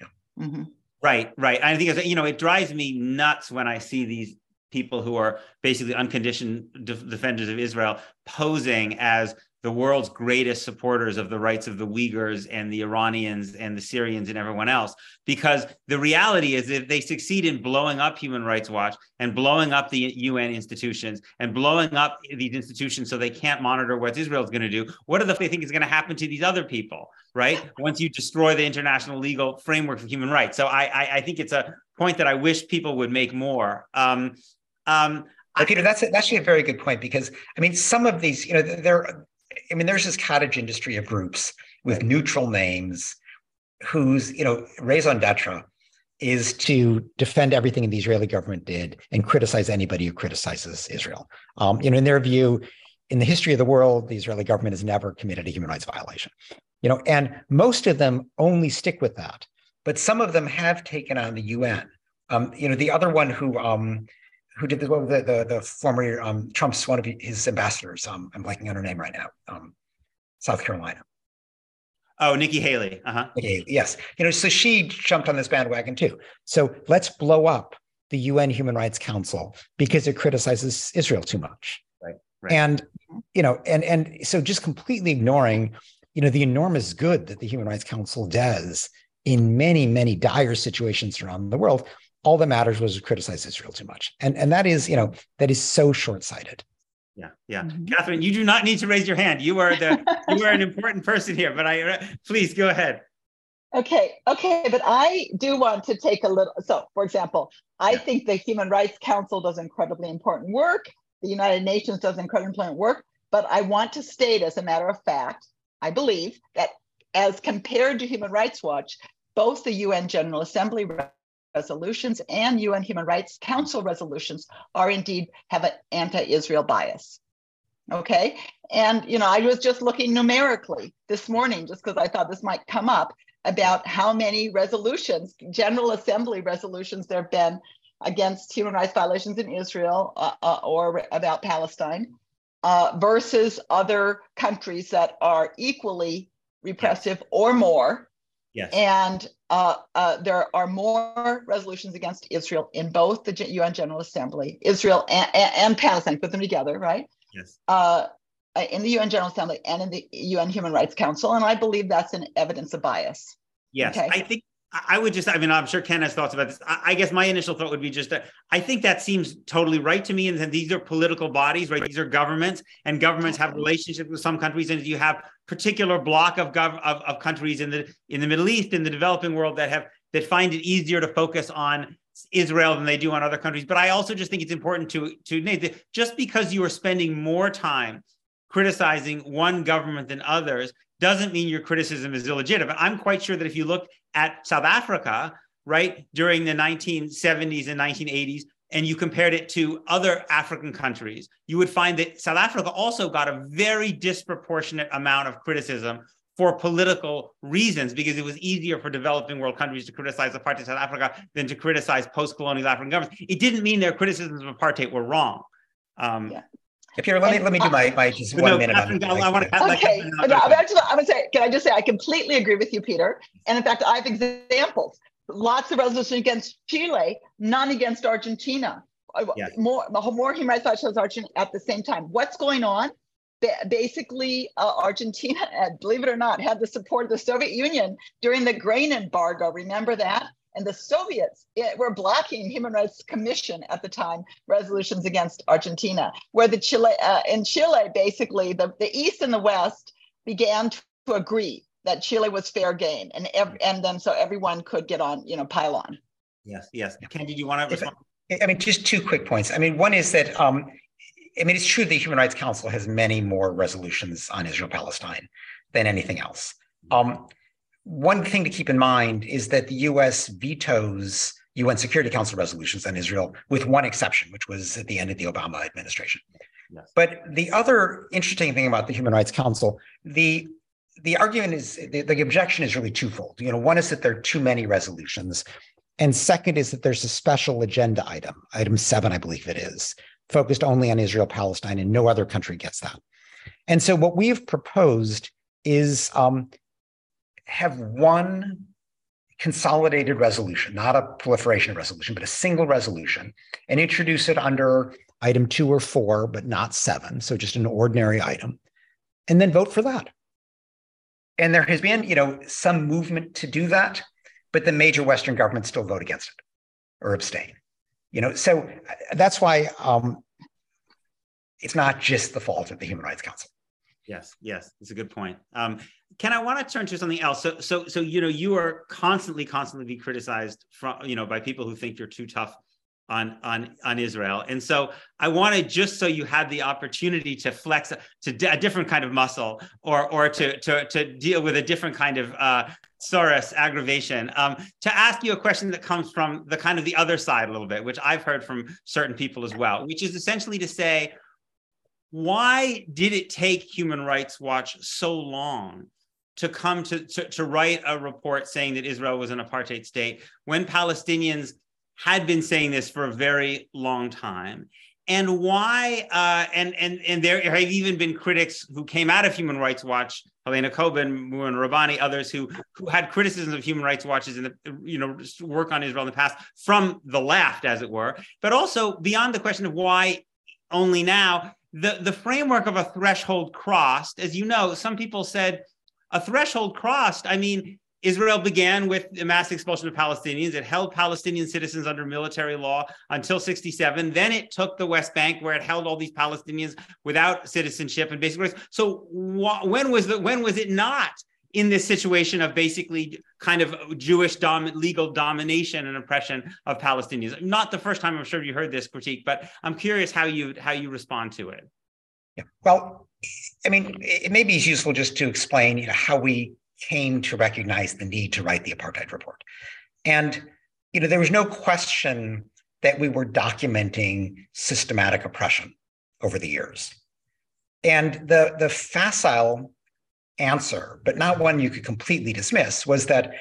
Yeah. Mm-hmm. Right, right. I think it's, you know it drives me nuts when I see these people who are basically unconditioned defenders of Israel posing as the world's greatest supporters of the rights of the Uyghurs and the Iranians and the Syrians and everyone else. Because the reality is, if they succeed in blowing up Human Rights Watch and blowing up the UN institutions and blowing up these institutions so they can't monitor what Israel's going to do, what do they think is going to happen to these other people, right? Once you destroy the international legal framework for human rights. So I, I, I think it's a point that I wish people would make more. Um, um, Peter, that's that's actually a very good point because I mean, some of these, you know, there I mean, there's this cottage industry of groups with neutral names whose, you know, raison d'etre is to defend everything the Israeli government did and criticize anybody who criticizes Israel. Um, you know, in their view, in the history of the world, the Israeli government has never committed a human rights violation. You know, and most of them only stick with that, but some of them have taken on the UN. Um, you know, the other one who um, who did the, the, the, the former um, Trump's one of his ambassadors. Um, I'm blanking on her name right now. Um, South Carolina. Oh, Nikki Haley. Uh-huh. Nikki Haley, yes. You know, so she jumped on this bandwagon too. So let's blow up the UN Human Rights Council because it criticizes Israel too much. Right. right. And you know, and and so just completely ignoring, you know, the enormous good that the Human Rights Council does in many, many dire situations around the world all that matters was to criticize Israel too much. And, and that is, you know, that is so short-sighted. Yeah, yeah. Mm-hmm. Kathryn, you do not need to raise your hand. You are the you are an important person here, but I uh, please go ahead. Okay, okay, but I do want to take a little. So, for example, I yeah. think the Human Rights Council does incredibly important work. The United Nations does incredibly important work. But I want to state, as a matter of fact, I believe that as compared to Human Rights Watch, both the UN General Assembly resolutions and UN Human Rights Council resolutions are indeed have an anti-Israel bias. Okay. And, you know, I was just looking numerically this morning, just because I thought this might come up about how many resolutions, General Assembly resolutions there have been against human rights violations in Israel uh, uh, or about Palestine uh, versus other countries that are equally repressive or more. Yes. And uh, uh, there are more resolutions against Israel in both the UN General Assembly, Israel and, and, Palestine, put them together, right? Yes. Uh, in the UN General Assembly and in the UN Human Rights Council, and I believe that's an evidence of bias. Yes, okay? I think I would just, I mean, I'm sure Ken has thoughts about this. I, guess my initial thought would be just that I think that seems totally right to me. And then these are political bodies, right? These are governments, and governments have relationships with some countries. And you have particular block of, gov- of, of countries in the in the Middle East, in the developing world that have that find it easier to focus on Israel than they do on other countries. But I also just think it's important to to note that just because you are spending more time criticizing one government than others doesn't mean your criticism is illegitimate. I'm quite sure that if you look at South Africa, right, during the 1970s and 1980s, and you compared it to other African countries, you would find that South Africa also got a very disproportionate amount of criticism for political reasons because it was easier for developing world countries to criticize apartheid South Africa than to criticize post-colonial African governments. It didn't mean their criticisms of apartheid were wrong. Um, yeah. Peter, let me let me do my my just one no, minute. On, I want to okay. No, I'm actually I'm gonna say. Can I just say I completely agree with you, Peter. And in fact, I have examples. Lots of resolution against Chile, none against Argentina. Uh, yes. More more human rights violations Argentina at the same time. What's going on? Basically, uh, Argentina, believe it or not, had the support of the Soviet Union during the grain embargo. Remember that? And the Soviets were blocking Human Rights Commission at the time resolutions against Argentina, where the Chile uh, in Chile, basically the, the East and the West began to agree that Chile was fair game, and ev- and then so everyone could get on, you know, pile on. Yes, yes. Ken, did you want to respond? I mean, just two quick points. I mean, one is that um, I mean, it's true the Human Rights Council has many more resolutions on Israel Palestine than anything else. Um, one thing to keep in mind is that the US vetoes UN Security Council resolutions on Israel, with one exception, which was at the end of the Obama administration. Yes. But the other interesting thing about the Human Rights Council, the the argument is the, the objection is really twofold. You know, one is that there are too many resolutions, and second is that there's a special agenda item, item seven, I believe it is, focused only on Israel Palestine, and no other country gets that. And so, what we've proposed is um, have one consolidated resolution, not a proliferation resolution, but a single resolution, and introduce it under item two or four, but not seven. So, just an ordinary item, and then vote for that. And there has been, you know, some movement to do that, but the major Western governments still vote against it or abstain you know so that's why um, it's not just the fault of the human rights council yes yes it's a good point um, Ken I want to turn to something else so so so you know you are constantly constantly be criticized from you know by people who think you're too tough on on on Israel. And so I wanted just so you had the opportunity to flex to a different kind of muscle or or to to to deal with a different kind of uh aggravation. Um, to ask you a question that comes from the kind of the other side a little bit, which I've heard from certain people as well, which is essentially to say, why did it take Human Rights Watch so long to come to, to, to write a report saying that Israel was an apartheid state when Palestinians had been saying this for a very long time and why uh, and and and there have even been critics who came out of Human Rights Watch, Helena Cobban, Mouin Rabbani, others who who had criticisms of Human Rights Watches in the you know work on Israel in the past from the left, as it were, but also beyond the question of why only now. The, the framework of a threshold crossed, as you know, some people said a threshold crossed. I mean, Israel began with the mass expulsion of Palestinians. It held Palestinian citizens under military law until 67. Then it took the West Bank, where it held all these Palestinians without citizenship and basic rights. So wh- when was the when was it not in this situation of basically kind of Jewish dom- legal domination and oppression of Palestinians? Not the first time I'm sure you heard this critique, but I'm curious how you how you respond to it. Yeah. Well, I mean, it maybe it's useful just to explain, you know, how we came to recognize the need to write the apartheid report. And you know, there was no question that we were documenting systematic oppression over the years. And the, the facile answer, but not one you could completely dismiss, was that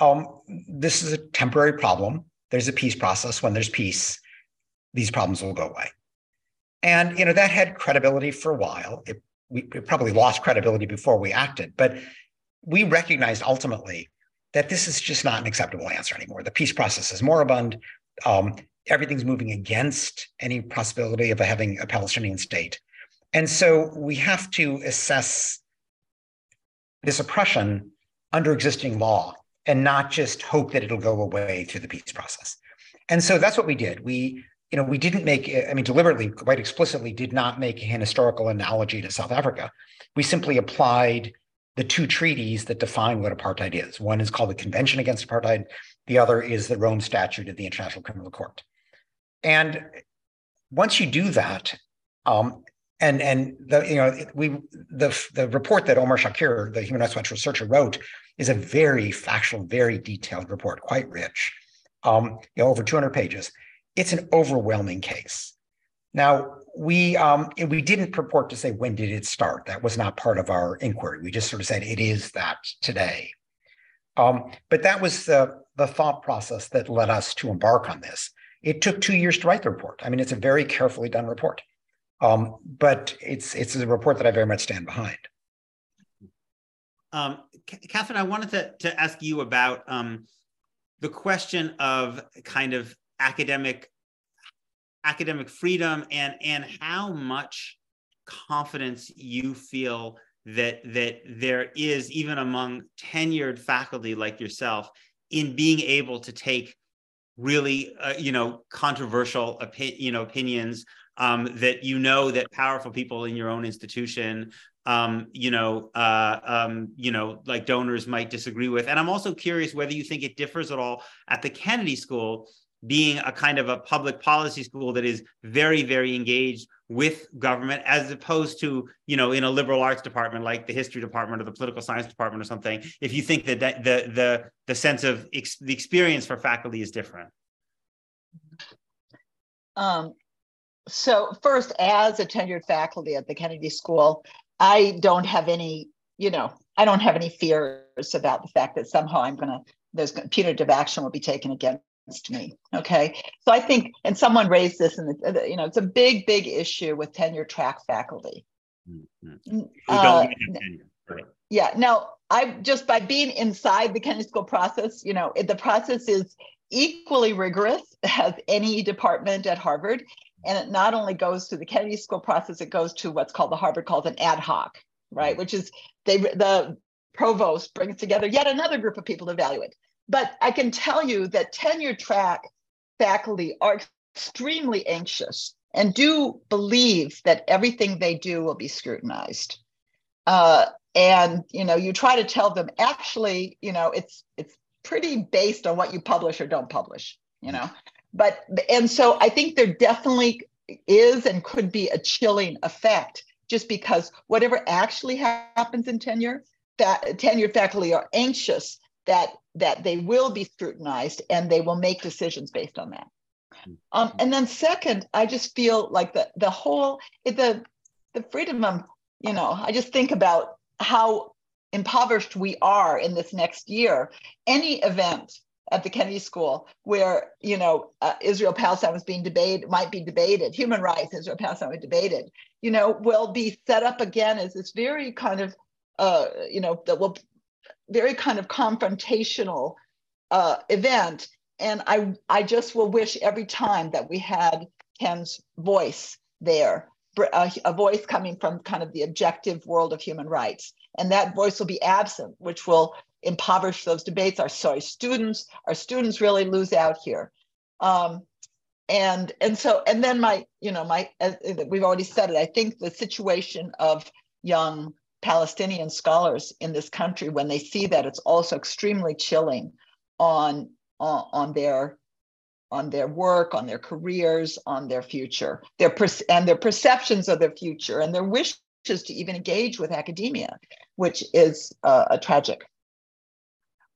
um, this is a temporary problem. There's a peace process. When there's peace, these problems will go away. And you know that had credibility for a while. It, we probably lost credibility before we acted, but we recognized ultimately that this is just not an acceptable answer anymore. The peace process is moribund. Um, everything's moving against any possibility of having a Palestinian state. And so we have to assess this oppression under existing law and not just hope that it'll go away through the peace process. And so that's what we did. We, you know, we didn't make, I mean, deliberately, quite explicitly, did not make an historical analogy to South Africa. We simply applied the two treaties that define what apartheid is. One is called the Convention Against Apartheid. The other is the Rome Statute of the International Criminal Court. And once you do that, um, and and the you know we the the report that Omar Shakir, the Human Rights Watch researcher, wrote is a very factual, very detailed report, quite rich, um, you know, over 200 pages. It's an overwhelming case. Now, we um, we didn't purport to say when did it start. That was not part of our inquiry. We just sort of said it is that today. Um, but that was the the thought process that led us to embark on this. It took two years to write the report. I mean, it's a very carefully done report, um, but it's it's a report that I very much stand behind. Um, Kathryn, I wanted to to ask you about um, the question of kind of academic academic freedom and and how much confidence you feel that that there is even among tenured faculty like yourself in being able to take really, uh, you know, controversial, opi- you know, opinions um, that you know that powerful people in your own institution um, you know, uh, um, you know, like donors might disagree with. And I'm also curious whether you think it differs at all at the Kennedy School, being a kind of a public policy school that is very, very engaged with government, as opposed to, you know, in a liberal arts department like the history department or the political science department or something. If you think that, that the the the sense of ex- the experience for faculty is different. Um, so first, as a tenured faculty at the Kennedy School, I don't have any, you know, I don't have any fears about the fact that somehow I'm going to, there's punitive action will be taken against me. Okay. So I think, and someone raised this, and you know, it's a big, big issue with tenure track faculty. Mm-hmm. Uh, right. Yeah. Now, I just by being inside the Kennedy School process, you know, the process is equally rigorous as any department at Harvard. And it not only goes through the Kennedy School process, it goes to what's called the Harvard calls an ad hoc, right? Mm-hmm. Which is they the provost brings together yet another group of people to evaluate. But I can tell you that tenure track faculty are extremely anxious and do believe that everything they do will be scrutinized. Uh, and you know, you try to tell them actually, you know, it's it's pretty based on what you publish or don't publish, you know but and so i think there definitely is and could be a chilling effect just because whatever actually happens in tenure that tenure faculty are anxious that that they will be scrutinized and they will make decisions based on that. Um, and then second i just feel like the the whole the the freedom of you know i just think about how impoverished we are in this next year. Any event at the Kennedy School, where you know uh, Israel Palestine was being debated, might be debated, human rights, Israel Palestine was debated, you know, will be set up again as this very kind of, uh, you know, that will very kind of confrontational uh, event. And I, I just will wish every time that we had Ken's voice there, a, a voice coming from kind of the objective world of human rights. And that voice will be absent, which will impoverish those debates. Our sorry students, our students really lose out here. Um, and and so and then my you know my we've already said it. I think the situation of young Palestinian scholars in this country when they see that it's also extremely chilling on on, on their on their work, on their careers, on their future, their per- and their perceptions of their future, and their wishes to even engage with academia, which is uh, a tragic.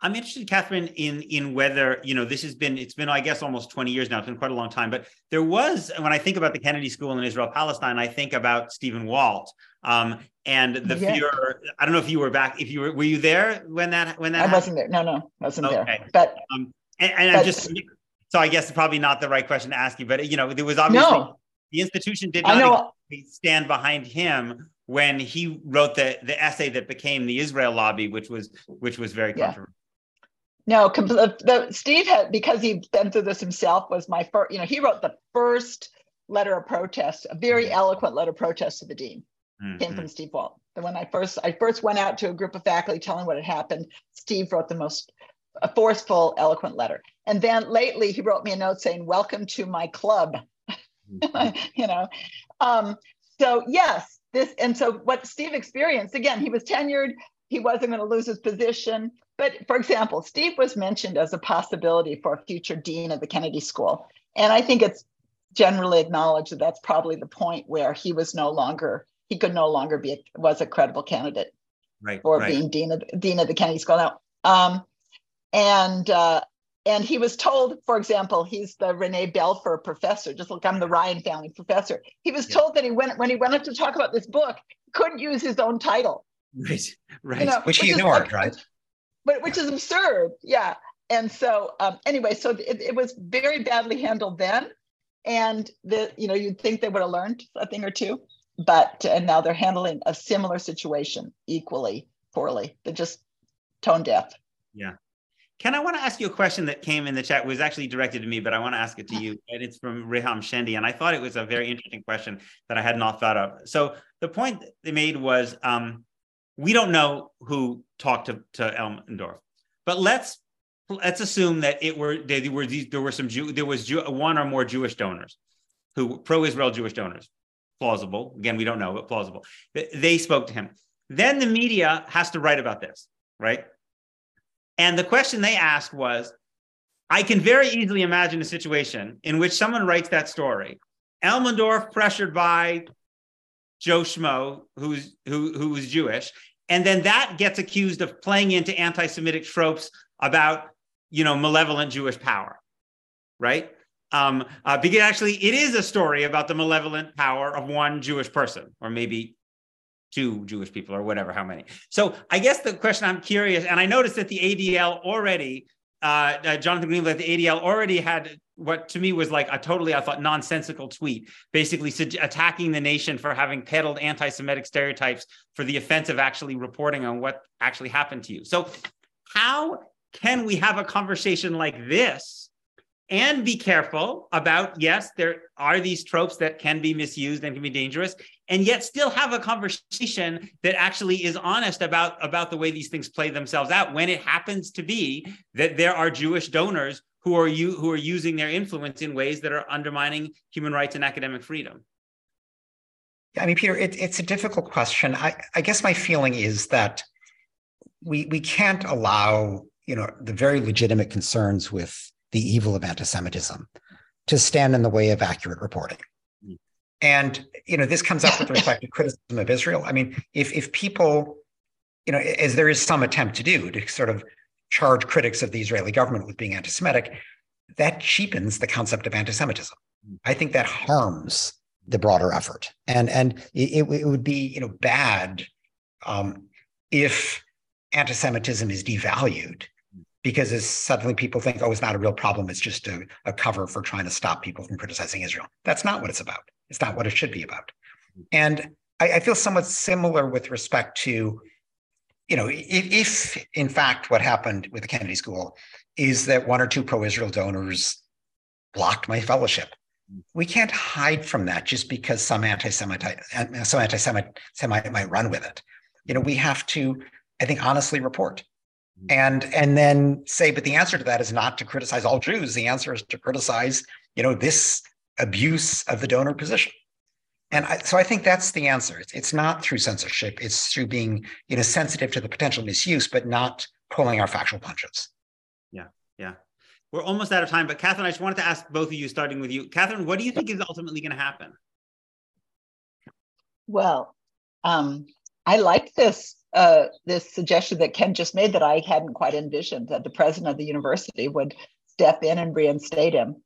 I'm interested, Kathryn, in in whether you know this has been it's been I guess almost 20 years now. It's been quite a long time, but there was when I think about the Kennedy School in Israel Palestine, I think about Stephen Walt um, and the yeah. fear. I don't know if you were back. If you were, were you there when that when that? I happened? wasn't there. No, no, I wasn't okay. there. But um, and, and but, I'm just so I guess it's probably not the right question to ask you, but you know there was obviously no. the institution did not stand behind him when he wrote the the essay that became the Israel lobby, which was which was very yeah. No, the, the, Steve had because he'd been through this himself. Was my first, you know, he wrote the first letter of protest, a very mm-hmm. eloquent letter of protest to the dean. Mm-hmm. Came from Steve Walt. And when I first, I first went out to a group of faculty telling what had happened. Steve wrote the most a forceful, eloquent letter. And then lately, he wrote me a note saying, "Welcome to my club." Mm-hmm. you know, um, so yes, this and so what Steve experienced again. He was tenured. He wasn't going to lose his position but for example, Steve was mentioned as a possibility for a future dean of the Kennedy School. And I think it's generally acknowledged that that's probably the point where he was no longer, he could no longer be, a, was a credible candidate right, for right. being dean of, dean of the Kennedy School. Now, um, and, uh, and he was told, for example, he's the Renee Belfer professor, just like I'm the Ryan family professor. He was yeah. told that he went when he went up to talk about this book, couldn't use his own title. Right, right. You know, which, which he ignored, right? But which is absurd. Yeah. And so um, anyway, so it, it was very badly handled then. And the, you know, you'd think they would have learned a thing or two, but and now they're handling a similar situation equally poorly. They're just tone deaf. Yeah. Ken, I want to ask you a question that came in the chat. It was actually directed to me, but I want to ask it to you. And it's from Reham Shendi. And I thought it was a very interesting question that I had not thought of. So the point they made was um, we don't know who talked to, to Elmendorf, but let's let's assume that it were there were these there were some Jew, there was Jew, one or more Jewish donors who pro-Israel Jewish donors, plausible. Again, we don't know, but plausible. They spoke to him. Then the media has to write about this, right? And the question they asked was, I can very easily imagine a situation in which someone writes that story. Elmendorf pressured by Joe Schmo, who's who who's Jewish, and then that gets accused of playing into anti-Semitic tropes about you know malevolent Jewish power, right? Um, uh, because actually, it is a story about the malevolent power of one Jewish person, or maybe two Jewish people, or whatever, how many. So I guess the question I'm curious, and I noticed that the ADL already, uh, uh, Jonathan Greenblatt, the ADL already had what to me was like a totally, I thought, nonsensical tweet, basically attacking the nation for having peddled anti-Semitic stereotypes for the offense of actually reporting on what actually happened to you. So how can we have a conversation like this and be careful about yes there are these tropes that can be misused and can be dangerous and yet still have a conversation that actually is honest about about the way these things play themselves out when it happens to be that there are jewish donors who are you who are using their influence in ways that are undermining human rights and academic freedom Yeah, i mean peter it, it's a difficult question I, I guess my feeling is that we we can't allow you know the very legitimate concerns with the evil of anti-Semitism to stand in the way of accurate reporting. And you know, this comes up with respect to criticism of Israel. I mean, if if people, you know, as there is some attempt to do to sort of charge critics of the Israeli government with being anti-Semitic, that cheapens the concept of anti-Semitism. Hmm. I think that harms the broader effort, and and it, it would be you know bad um, if anti-Semitism is devalued because suddenly people think, oh, it's not a real problem. It's just a, a, cover for trying to stop people from criticizing Israel. That's not what it's about. It's not what it should be about. And I, I feel somewhat similar with respect to, you know, if, if in fact what happened with the Kennedy School is that one or two pro-Israel donors blocked my fellowship. We can't hide from that just because some anti-Semite, uh, some anti-Semite might run with it. You know, we have to, I think, honestly report and and then say but the answer to that is not to criticize all jews the answer is to criticize you know this abuse of the donor position and I, so i think that's the answer. It's, it's not through censorship. It's through being you know sensitive to the potential misuse but not pulling our factual punches. Yeah yeah. We're almost out of time but Kathryn i just wanted to ask both of you starting with you. Kathryn what do you think is ultimately going to happen? Well um, i like this uh, this suggestion that Ken just made that I hadn't quite envisioned that the president of the university would step in and reinstate him.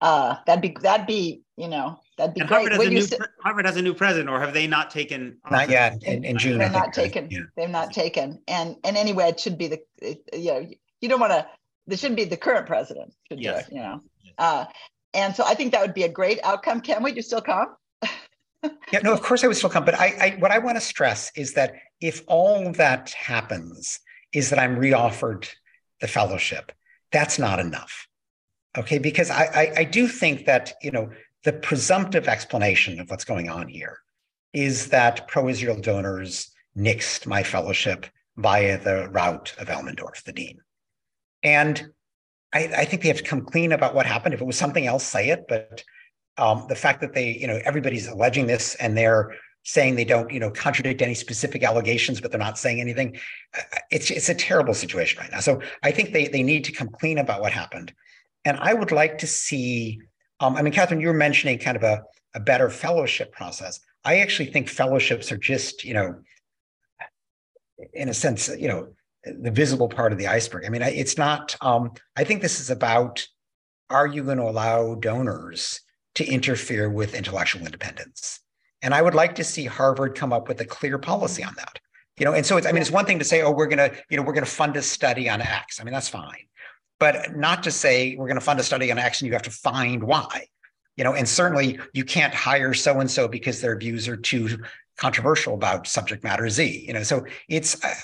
Uh, that'd be that'd be you know that'd be and great. Harvard has, a new, st- Harvard has a new president, or have they not taken? Not yet. In, in June, they're not taken. Yeah. They're not taken. And and anyway, it should be the you know you don't want to. This shouldn't be the current president. Should yes. do it. You know. Uh, and so I think that would be a great outcome. Ken, would you still come? yeah, no, of course I would still come. But I, I what I want to stress is that if all that happens is that I'm reoffered the fellowship, that's not enough. Okay, because I, I, I do think that you know the presumptive explanation of what's going on here is that pro-Israel donors nixed my fellowship via the route of Elmendorf, the dean. And I, I, think they have to come clean about what happened. If it was something else, say it. But um, the fact that they, you know, everybody's alleging this and they're saying they don't, you know, contradict any specific allegations, but they're not saying anything. It's it's a terrible situation right now. So I think they they need to come clean about what happened. And I would like to see. Um, I mean, Kathryn, you were mentioning kind of a, a better fellowship process. I actually think fellowships are just, you know, in a sense, you know, the visible part of the iceberg. I mean, it's not. Um, I think this is about: Are you going to allow donors to interfere with intellectual independence. And I would like to see Harvard come up with a clear policy on that. You know, and so it's, I mean, it's one thing to say, oh, we're going to, you know, we're going to fund a study on X. I mean, that's fine. But not to say we're going to fund a study on and you have to find why. You know, and certainly you can't hire so and so because their views are too controversial about subject matter Z. You know, so it's uh,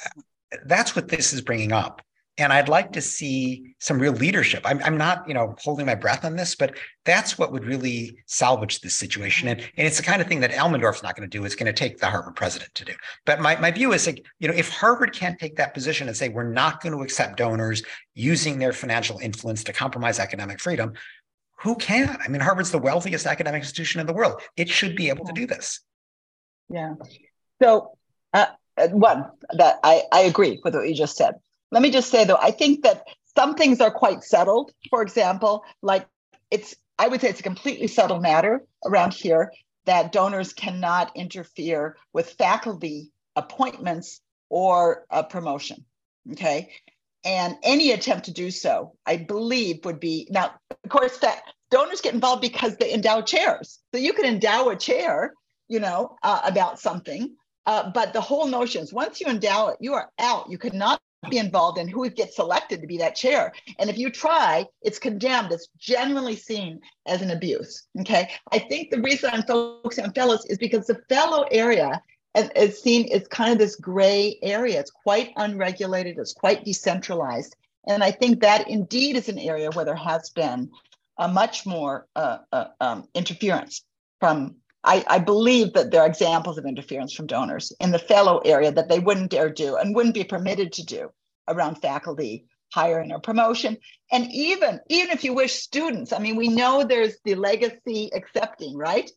that's what this is bringing up. And I'd like to see some real leadership. I'm, I'm not, you know, holding my breath on this, but that's what would really salvage this situation. And, and it's the kind of thing that Elmendorf's not going to do. It's going to take the Harvard president to do. But my, my view is like, you know, if Harvard can't take that position and say, we're not going to accept donors using their financial influence to compromise academic freedom, who can? I mean, Harvard's the wealthiest academic institution in the world. It should be able to do this. Yeah. So, uh, one, that I, I agree with what you just said. Let me just say though, I think that some things are quite settled. For example, like it's, I would say it's a completely settled matter around here that donors cannot interfere with faculty appointments or a promotion. Okay. And any attempt to do so, I believe, would be now, of course, that donors get involved because they endow chairs. So you can endow a chair, you know, uh, about something. Uh, but the whole notion is once you endow it, you are out. You could not be involved in who gets selected to be that chair. And if you try, it's condemned. It's generally seen as an abuse. Okay. I think the reason I'm focusing on fellows is because the fellow area is seen as kind of this gray area. It's quite unregulated, it's quite decentralized. And I think that indeed is an area where there has been a much more uh, uh, um, interference from I, I, believe that there are examples of interference from donors in the fellow area that they wouldn't dare do and wouldn't be permitted to do around faculty hiring or promotion. And even, even if you wish students, I mean, we know there's the legacy accepting, right?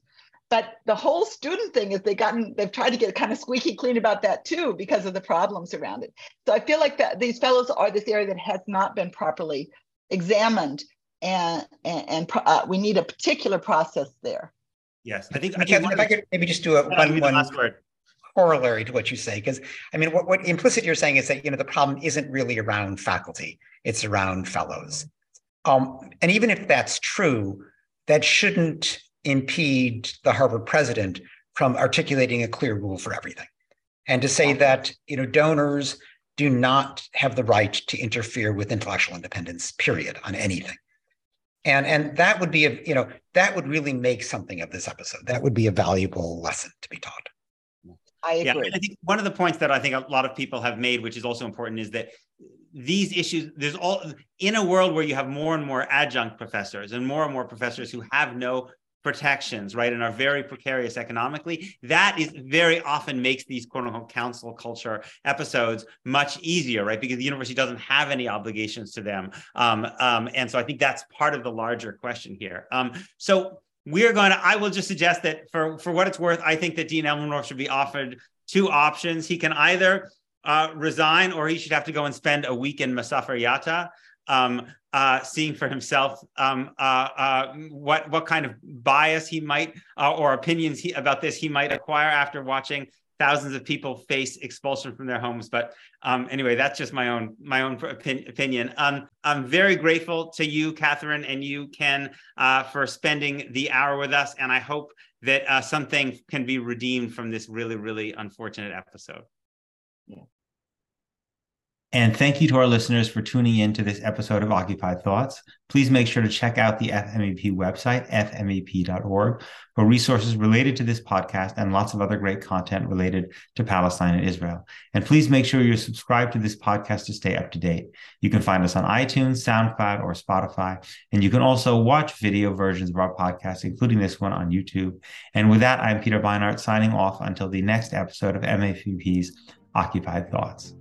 But the whole student thing is they've gotten, they've tried to get kind of squeaky clean about that too because of the problems around it. So I feel like that these fellows are this area that has not been properly examined and, and, and uh, we need a particular process there. Yes, I think. I think if I could maybe just do a one, one corollary to what you say, because I mean, what, what implicit you're saying is that you know the problem isn't really around faculty; it's around fellows. Um, and even if that's true, that shouldn't impede the Harvard president from articulating a clear rule for everything, and to say that you know donors do not have the right to interfere with intellectual independence. Period on anything and and that would be a you know that would really make something of this episode. That would be a valuable lesson to be taught. I agree. yeah, i think one of the points that i think a lot of people have made which is also important is that these issues there's all in a world where you have more and more adjunct professors and more and more professors who have no protections, right, and are very precarious economically, that is very often makes these quote unquote council culture episodes much easier, right? Because the university doesn't have any obligations to them. Um, um, and so I think that's part of the larger question here. Um, so we're going to, I will just suggest that for, for what it's worth, I think that Dean Elmendorf should be offered two options. He can either uh, resign or he should have to go and spend a week in Masafer Yatta um, uh, seeing for himself um, uh, uh, what what kind of bias he might uh, or opinions he, about this he might acquire after watching thousands of people face expulsion from their homes. But um, anyway, that's just my own my own opinion. Um, I'm very grateful to you, Kathryn, and you, Ken, uh, for spending the hour with us, and I hope that uh, something can be redeemed from this really really unfortunate episode. Yeah. And thank you to our listeners for tuning in to this episode of Occupied Thoughts. Please make sure to check out the FMEP website, fmep.org, for resources related to this podcast and lots of other great content related to Palestine and Israel. And please make sure you're subscribed to this podcast to stay up to date. You can find us on iTunes, SoundCloud, or Spotify. And you can also watch video versions of our podcast, including this one on YouTube. And with that, I'm Peter Beinart signing off until the next episode of FMEP's Occupied Thoughts.